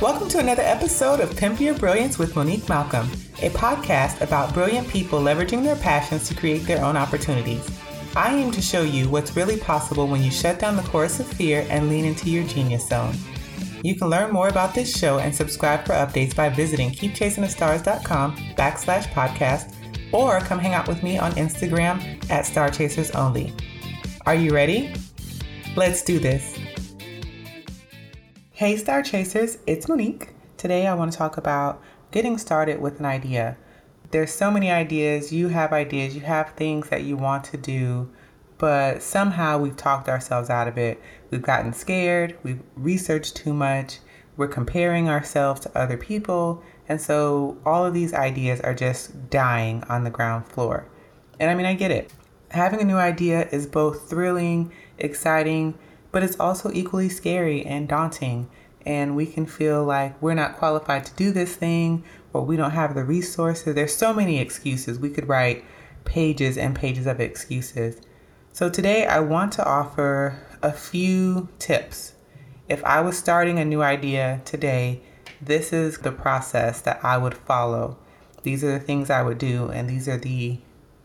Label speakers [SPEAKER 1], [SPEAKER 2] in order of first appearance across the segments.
[SPEAKER 1] Welcome to another episode of Pimp Your Brilliance with Monique Malcolm, a podcast about brilliant people leveraging their passions to create their own opportunities. I aim to show you what's really possible when you shut down the chorus of fear and lean into your genius zone. You can learn more about this show and subscribe for updates by visiting keepchasingthestars.com backslash podcast or come hang out with me on Instagram at Star Chasers Only. Are you ready? Let's do this. Hey, Star Chasers, it's Monique. Today I want to talk about getting started with an idea. There's so many ideas. You have ideas, you have things that you want to do, but somehow we've talked ourselves out of it. We've gotten scared, we've researched too much, we're comparing ourselves to other people, and so all of these ideas are just dying on the ground floor. And I mean, I get it. Having a new idea is both thrilling, exciting, but it's also equally scary and daunting. And we can feel like we're not qualified to do this thing or we don't have the resources. There's so many excuses. We could write pages and pages of excuses. So today I want to offer a few tips. If I was starting a new idea today, this is the process that I would follow. These are the things I would do, and these are the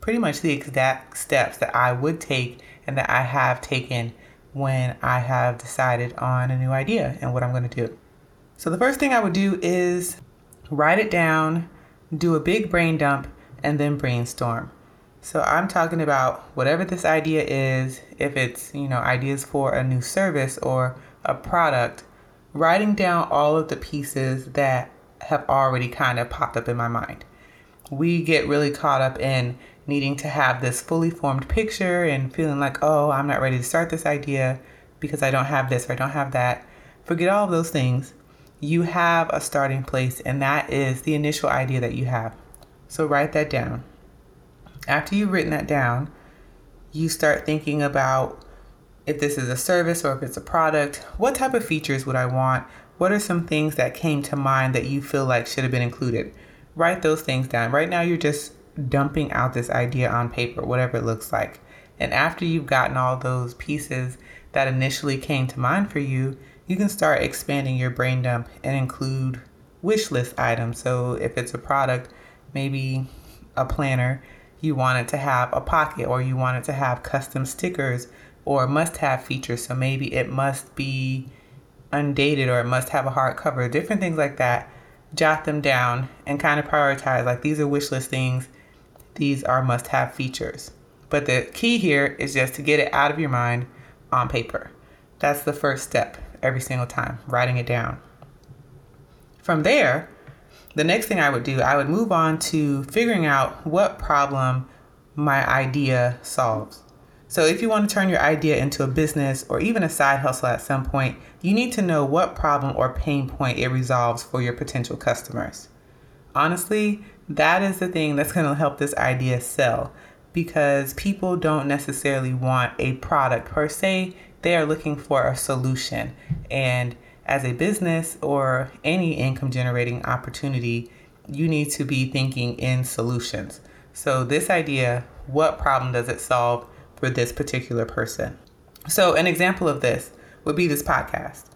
[SPEAKER 1] pretty much the exact steps that I would take and that I have taken when I have decided on a new idea and what I'm going to do. So, the first thing I would do is write it down, do a big brain dump, and then brainstorm. So, I'm talking about whatever this idea is, if it's, you know, ideas for a new service or a product, writing down all of the pieces that have already kind of popped up in my mind. We get really caught up in needing to have this fully formed picture and feeling like, oh, I'm not ready to start this idea because I don't have this or I don't have that. Forget all of those things. You have a starting place, and that is the initial idea that you have. So write that down. After you've written that down, you start thinking about if this is a service or if it's a product, what type of features would I want? What are some things that came to mind that you feel like should have been included? Write those things down. Right now, you're just dumping out this idea on paper, whatever it looks like. And after you've gotten all those pieces that initially came to mind for you, you can start expanding your brain dump and include wish list items. So if it's a product, maybe a planner, you want it to have a pocket or you want it to have custom stickers or must have features. So maybe it must be undated or it must have a hardcover, different things like that. Jot them down and kind of prioritize like these are wish list things these are must have features. But the key here is just to get it out of your mind on paper. That's the first step every single time, writing it down. From there, the next thing I would do, I would move on to figuring out what problem my idea solves. So, if you want to turn your idea into a business or even a side hustle at some point, you need to know what problem or pain point it resolves for your potential customers. Honestly, that is the thing that's going to help this idea sell because people don't necessarily want a product per se, they are looking for a solution. And as a business or any income generating opportunity, you need to be thinking in solutions. So, this idea, what problem does it solve for this particular person? So, an example of this would be this podcast.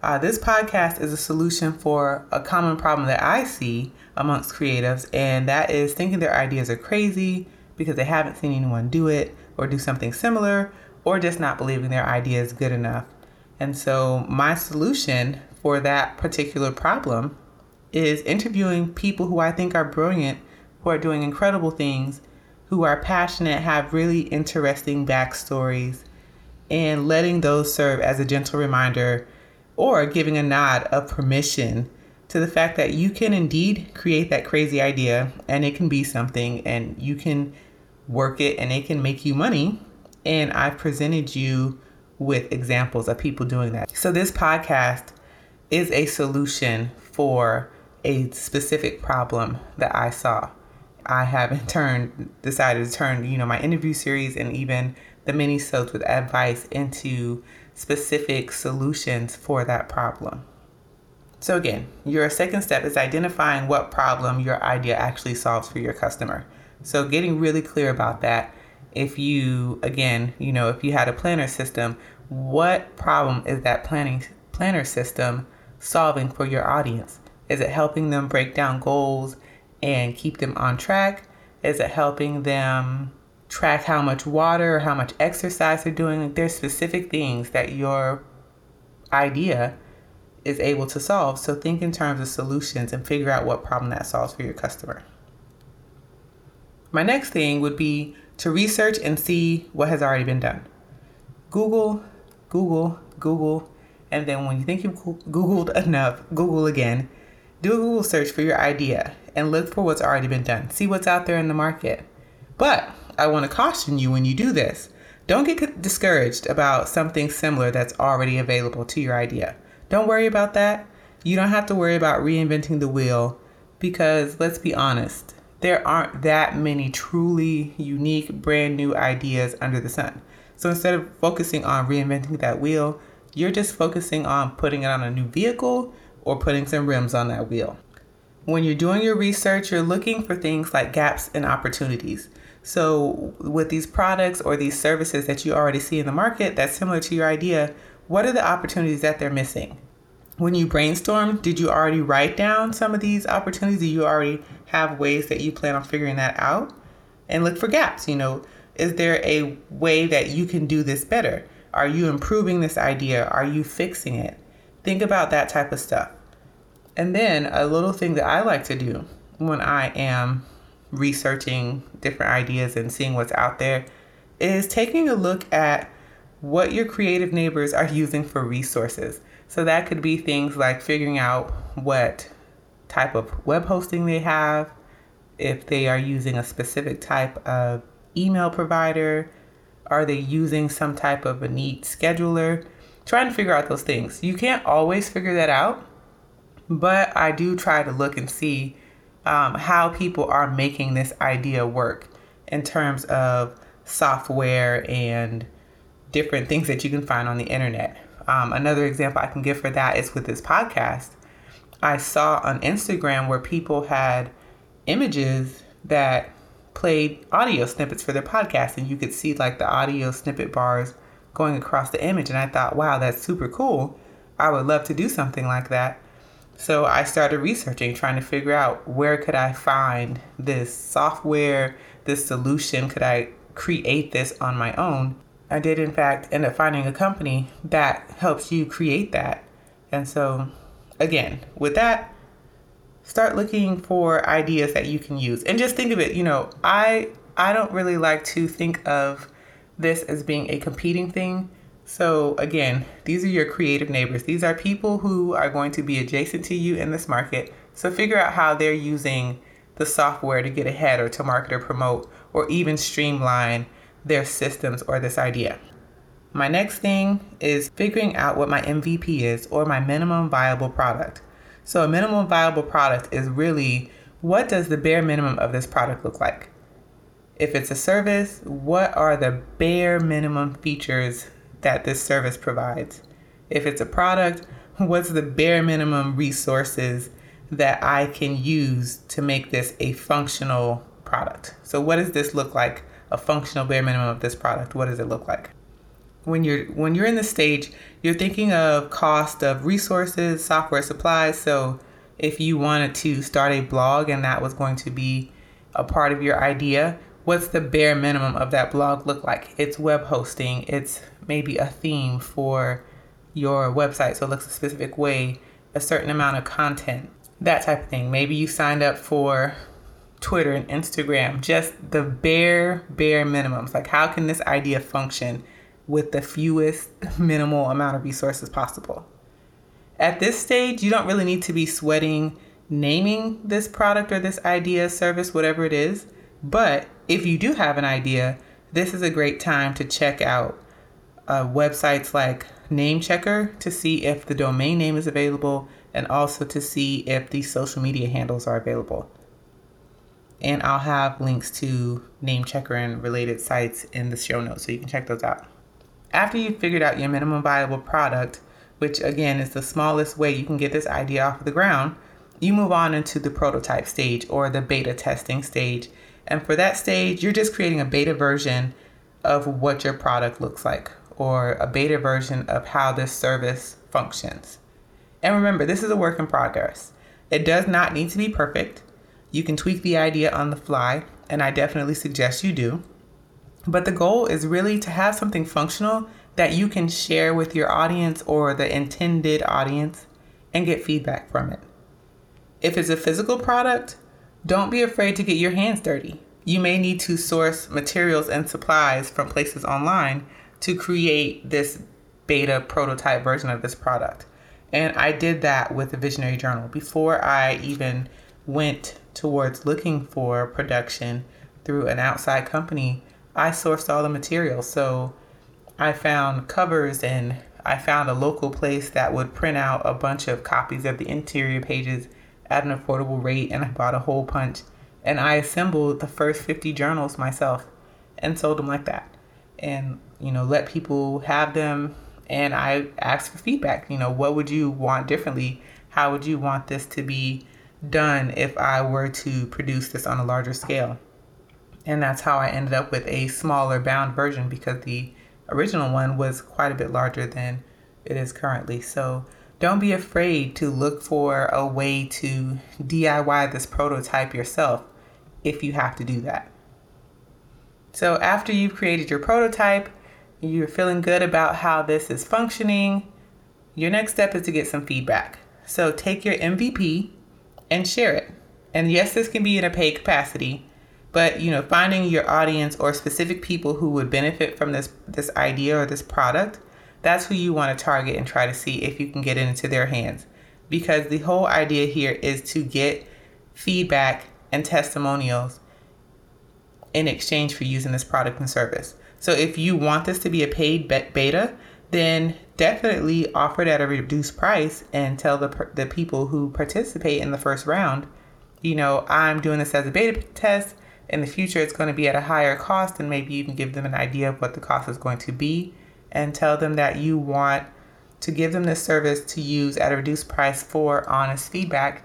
[SPEAKER 1] Uh, this podcast is a solution for a common problem that I see amongst creatives, and that is thinking their ideas are crazy because they haven't seen anyone do it or do something similar, or just not believing their idea is good enough. And so, my solution for that particular problem is interviewing people who I think are brilliant, who are doing incredible things, who are passionate, have really interesting backstories, and letting those serve as a gentle reminder or giving a nod of permission to the fact that you can indeed create that crazy idea and it can be something and you can work it and it can make you money. And I've presented you with examples of people doing that. So, this podcast is a solution for a specific problem that I saw. I have in turn decided to turn, you know, my interview series and even the minisodes with advice into specific solutions for that problem. So, again, your second step is identifying what problem your idea actually solves for your customer. So, getting really clear about that. If you, again, you know, if you had a planner system, what problem is that planning planner system solving for your audience? Is it helping them break down goals and keep them on track? Is it helping them track how much water or how much exercise they're doing? There's specific things that your idea is able to solve. So think in terms of solutions and figure out what problem that solves for your customer. My next thing would be to research and see what has already been done. Google, Google, Google, and then when you think you've Googled enough, Google again. Do a Google search for your idea and look for what's already been done. See what's out there in the market. But I want to caution you when you do this don't get discouraged about something similar that's already available to your idea. Don't worry about that. You don't have to worry about reinventing the wheel because let's be honest, there aren't that many truly unique, brand new ideas under the sun. So instead of focusing on reinventing that wheel, you're just focusing on putting it on a new vehicle or putting some rims on that wheel. When you're doing your research, you're looking for things like gaps and opportunities. So, with these products or these services that you already see in the market that's similar to your idea, what are the opportunities that they're missing? When you brainstorm, did you already write down some of these opportunities? Do you already have ways that you plan on figuring that out? And look for gaps. You know, is there a way that you can do this better? Are you improving this idea? Are you fixing it? Think about that type of stuff. And then a little thing that I like to do when I am researching different ideas and seeing what's out there is taking a look at what your creative neighbors are using for resources. So that could be things like figuring out what type of web hosting they have, if they are using a specific type of email provider, are they using some type of a neat scheduler? Trying to figure out those things. You can't always figure that out, but I do try to look and see um, how people are making this idea work in terms of software and different things that you can find on the internet. Um, another example I can give for that is with this podcast. I saw on Instagram where people had images that played audio snippets for their podcast, and you could see like the audio snippet bars going across the image. And I thought, wow, that's super cool. I would love to do something like that. So I started researching, trying to figure out where could I find this software, this solution, could I create this on my own? I did in fact end up finding a company that helps you create that. And so again, with that, start looking for ideas that you can use. And just think of it, you know, I I don't really like to think of this as being a competing thing so, again, these are your creative neighbors. These are people who are going to be adjacent to you in this market. So, figure out how they're using the software to get ahead or to market or promote or even streamline their systems or this idea. My next thing is figuring out what my MVP is or my minimum viable product. So, a minimum viable product is really what does the bare minimum of this product look like? If it's a service, what are the bare minimum features that this service provides. If it's a product, what's the bare minimum resources that I can use to make this a functional product? So what does this look like? A functional bare minimum of this product. What does it look like? When you're when you're in the stage, you're thinking of cost of resources, software supplies. So if you wanted to start a blog and that was going to be a part of your idea, what's the bare minimum of that blog look like? It's web hosting, it's maybe a theme for your website so it looks a specific way, a certain amount of content, that type of thing. Maybe you signed up for Twitter and Instagram, just the bare, bare minimums. Like, how can this idea function with the fewest minimal amount of resources possible? At this stage, you don't really need to be sweating naming this product or this idea, service, whatever it is. But if you do have an idea, this is a great time to check out uh, websites like Namechecker to see if the domain name is available and also to see if the social media handles are available. And I'll have links to Namechecker and related sites in the show notes so you can check those out. After you've figured out your minimum viable product, which again is the smallest way you can get this idea off of the ground, you move on into the prototype stage or the beta testing stage. And for that stage, you're just creating a beta version of what your product looks like or a beta version of how this service functions. And remember, this is a work in progress. It does not need to be perfect. You can tweak the idea on the fly, and I definitely suggest you do. But the goal is really to have something functional that you can share with your audience or the intended audience and get feedback from it. If it's a physical product, don't be afraid to get your hands dirty. You may need to source materials and supplies from places online to create this beta prototype version of this product. And I did that with the Visionary Journal before I even went towards looking for production through an outside company. I sourced all the materials. So I found covers and I found a local place that would print out a bunch of copies of the interior pages at an affordable rate. And I bought a hole punch and I assembled the first 50 journals myself and sold them like that. And, you know, let people have them and I asked for feedback. You know, what would you want differently? How would you want this to be done if I were to produce this on a larger scale? And that's how I ended up with a smaller bound version because the original one was quite a bit larger than it is currently. So don't be afraid to look for a way to DIY this prototype yourself if you have to do that. So after you've created your prototype, you're feeling good about how this is functioning, your next step is to get some feedback. So take your MVP and share it. And yes, this can be in a paid capacity, but you know, finding your audience or specific people who would benefit from this this idea or this product, that's who you want to target and try to see if you can get it into their hands. Because the whole idea here is to get feedback and testimonials in exchange for using this product and service. So if you want this to be a paid beta, then definitely offer it at a reduced price and tell the, the people who participate in the first round, you know, I'm doing this as a beta test. In the future, it's going to be at a higher cost, and maybe even give them an idea of what the cost is going to be and tell them that you want to give them this service to use at a reduced price for honest feedback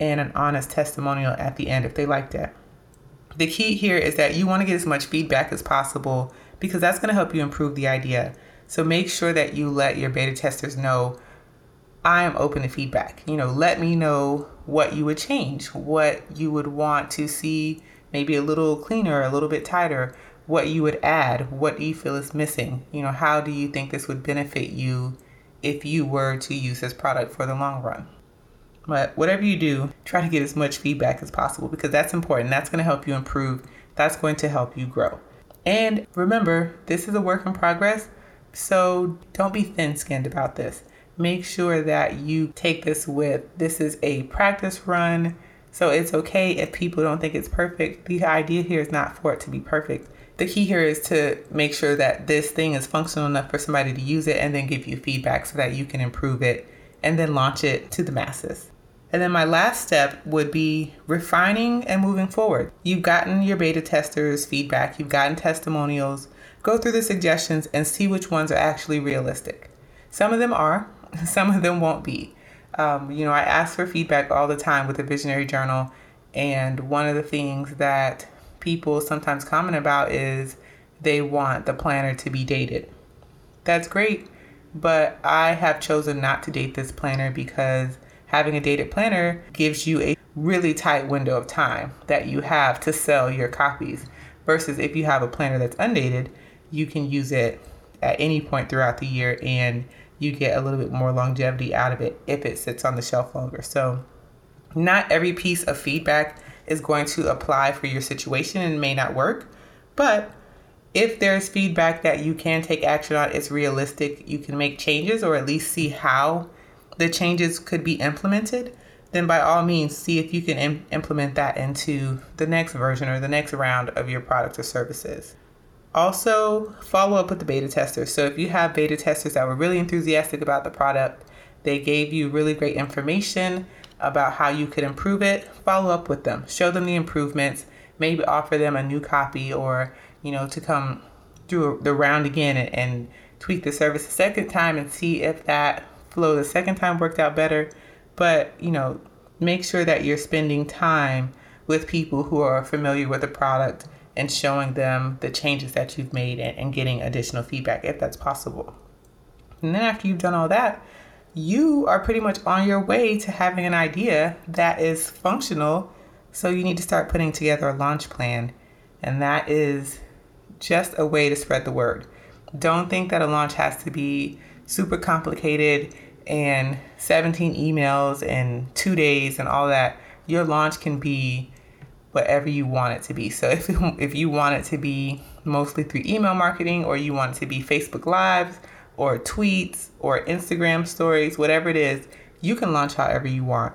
[SPEAKER 1] and an honest testimonial at the end if they like that. The key here is that you want to get as much feedback as possible because that's going to help you improve the idea. So make sure that you let your beta testers know I am open to feedback. You know, let me know what you would change, what you would want to see maybe a little cleaner, a little bit tighter, what you would add, what do you feel is missing. You know, how do you think this would benefit you if you were to use this product for the long run? But whatever you do, try to get as much feedback as possible because that's important. That's going to help you improve. That's going to help you grow. And remember, this is a work in progress. So don't be thin skinned about this. Make sure that you take this with this is a practice run. So it's okay if people don't think it's perfect. The idea here is not for it to be perfect. The key here is to make sure that this thing is functional enough for somebody to use it and then give you feedback so that you can improve it and then launch it to the masses. And then my last step would be refining and moving forward. You've gotten your beta testers' feedback, you've gotten testimonials. Go through the suggestions and see which ones are actually realistic. Some of them are, some of them won't be. Um, you know, I ask for feedback all the time with the Visionary Journal, and one of the things that people sometimes comment about is they want the planner to be dated. That's great, but I have chosen not to date this planner because having a dated planner gives you a really tight window of time that you have to sell your copies. Versus if you have a planner that's undated, you can use it at any point throughout the year and you get a little bit more longevity out of it if it sits on the shelf longer. So, not every piece of feedback is going to apply for your situation and may not work, but if there's feedback that you can take action on, it's realistic, you can make changes or at least see how the changes could be implemented, then by all means, see if you can Im- implement that into the next version or the next round of your product or services. Also, follow up with the beta testers. So, if you have beta testers that were really enthusiastic about the product, they gave you really great information about how you could improve it, follow up with them, show them the improvements, maybe offer them a new copy or, you know, to come through the round again and, and tweak the service a second time and see if that flow the second time worked out better. But, you know, make sure that you're spending time with people who are familiar with the product and showing them the changes that you've made and, and getting additional feedback if that's possible. And then after you've done all that, you are pretty much on your way to having an idea that is functional. So you need to start putting together a launch plan. And that is just a way to spread the word. Don't think that a launch has to be super complicated and 17 emails and two days and all that. Your launch can be whatever you want it to be. So if, if you want it to be mostly through email marketing or you want it to be Facebook Lives or tweets or Instagram stories, whatever it is, you can launch however you want.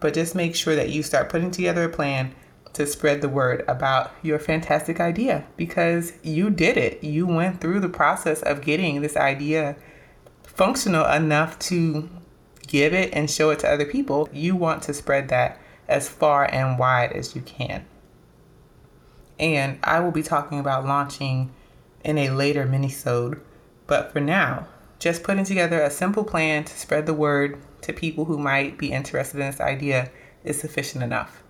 [SPEAKER 1] But just make sure that you start putting together a plan to spread the word about your fantastic idea because you did it. You went through the process of getting this idea functional enough to give it and show it to other people. You want to spread that as far and wide as you can. And I will be talking about launching in a later minisode but for now, just putting together a simple plan to spread the word to people who might be interested in this idea is sufficient enough.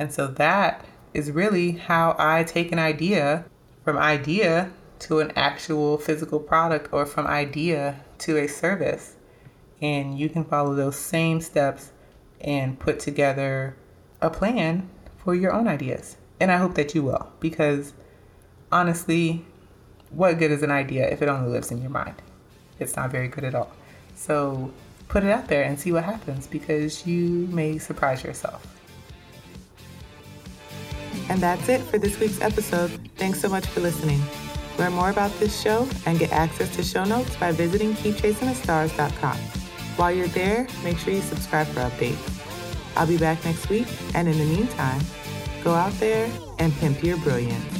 [SPEAKER 1] And so that is really how I take an idea from idea to an actual physical product or from idea to a service. And you can follow those same steps and put together a plan for your own ideas. And I hope that you will because honestly, what good is an idea if it only lives in your mind? It's not very good at all. So put it out there and see what happens because you may surprise yourself. And that's it for this week's episode. Thanks so much for listening. Learn more about this show and get access to show notes by visiting keepchasingthestars.com. While you're there, make sure you subscribe for updates. I'll be back next week, and in the meantime, go out there and pimp your brilliance.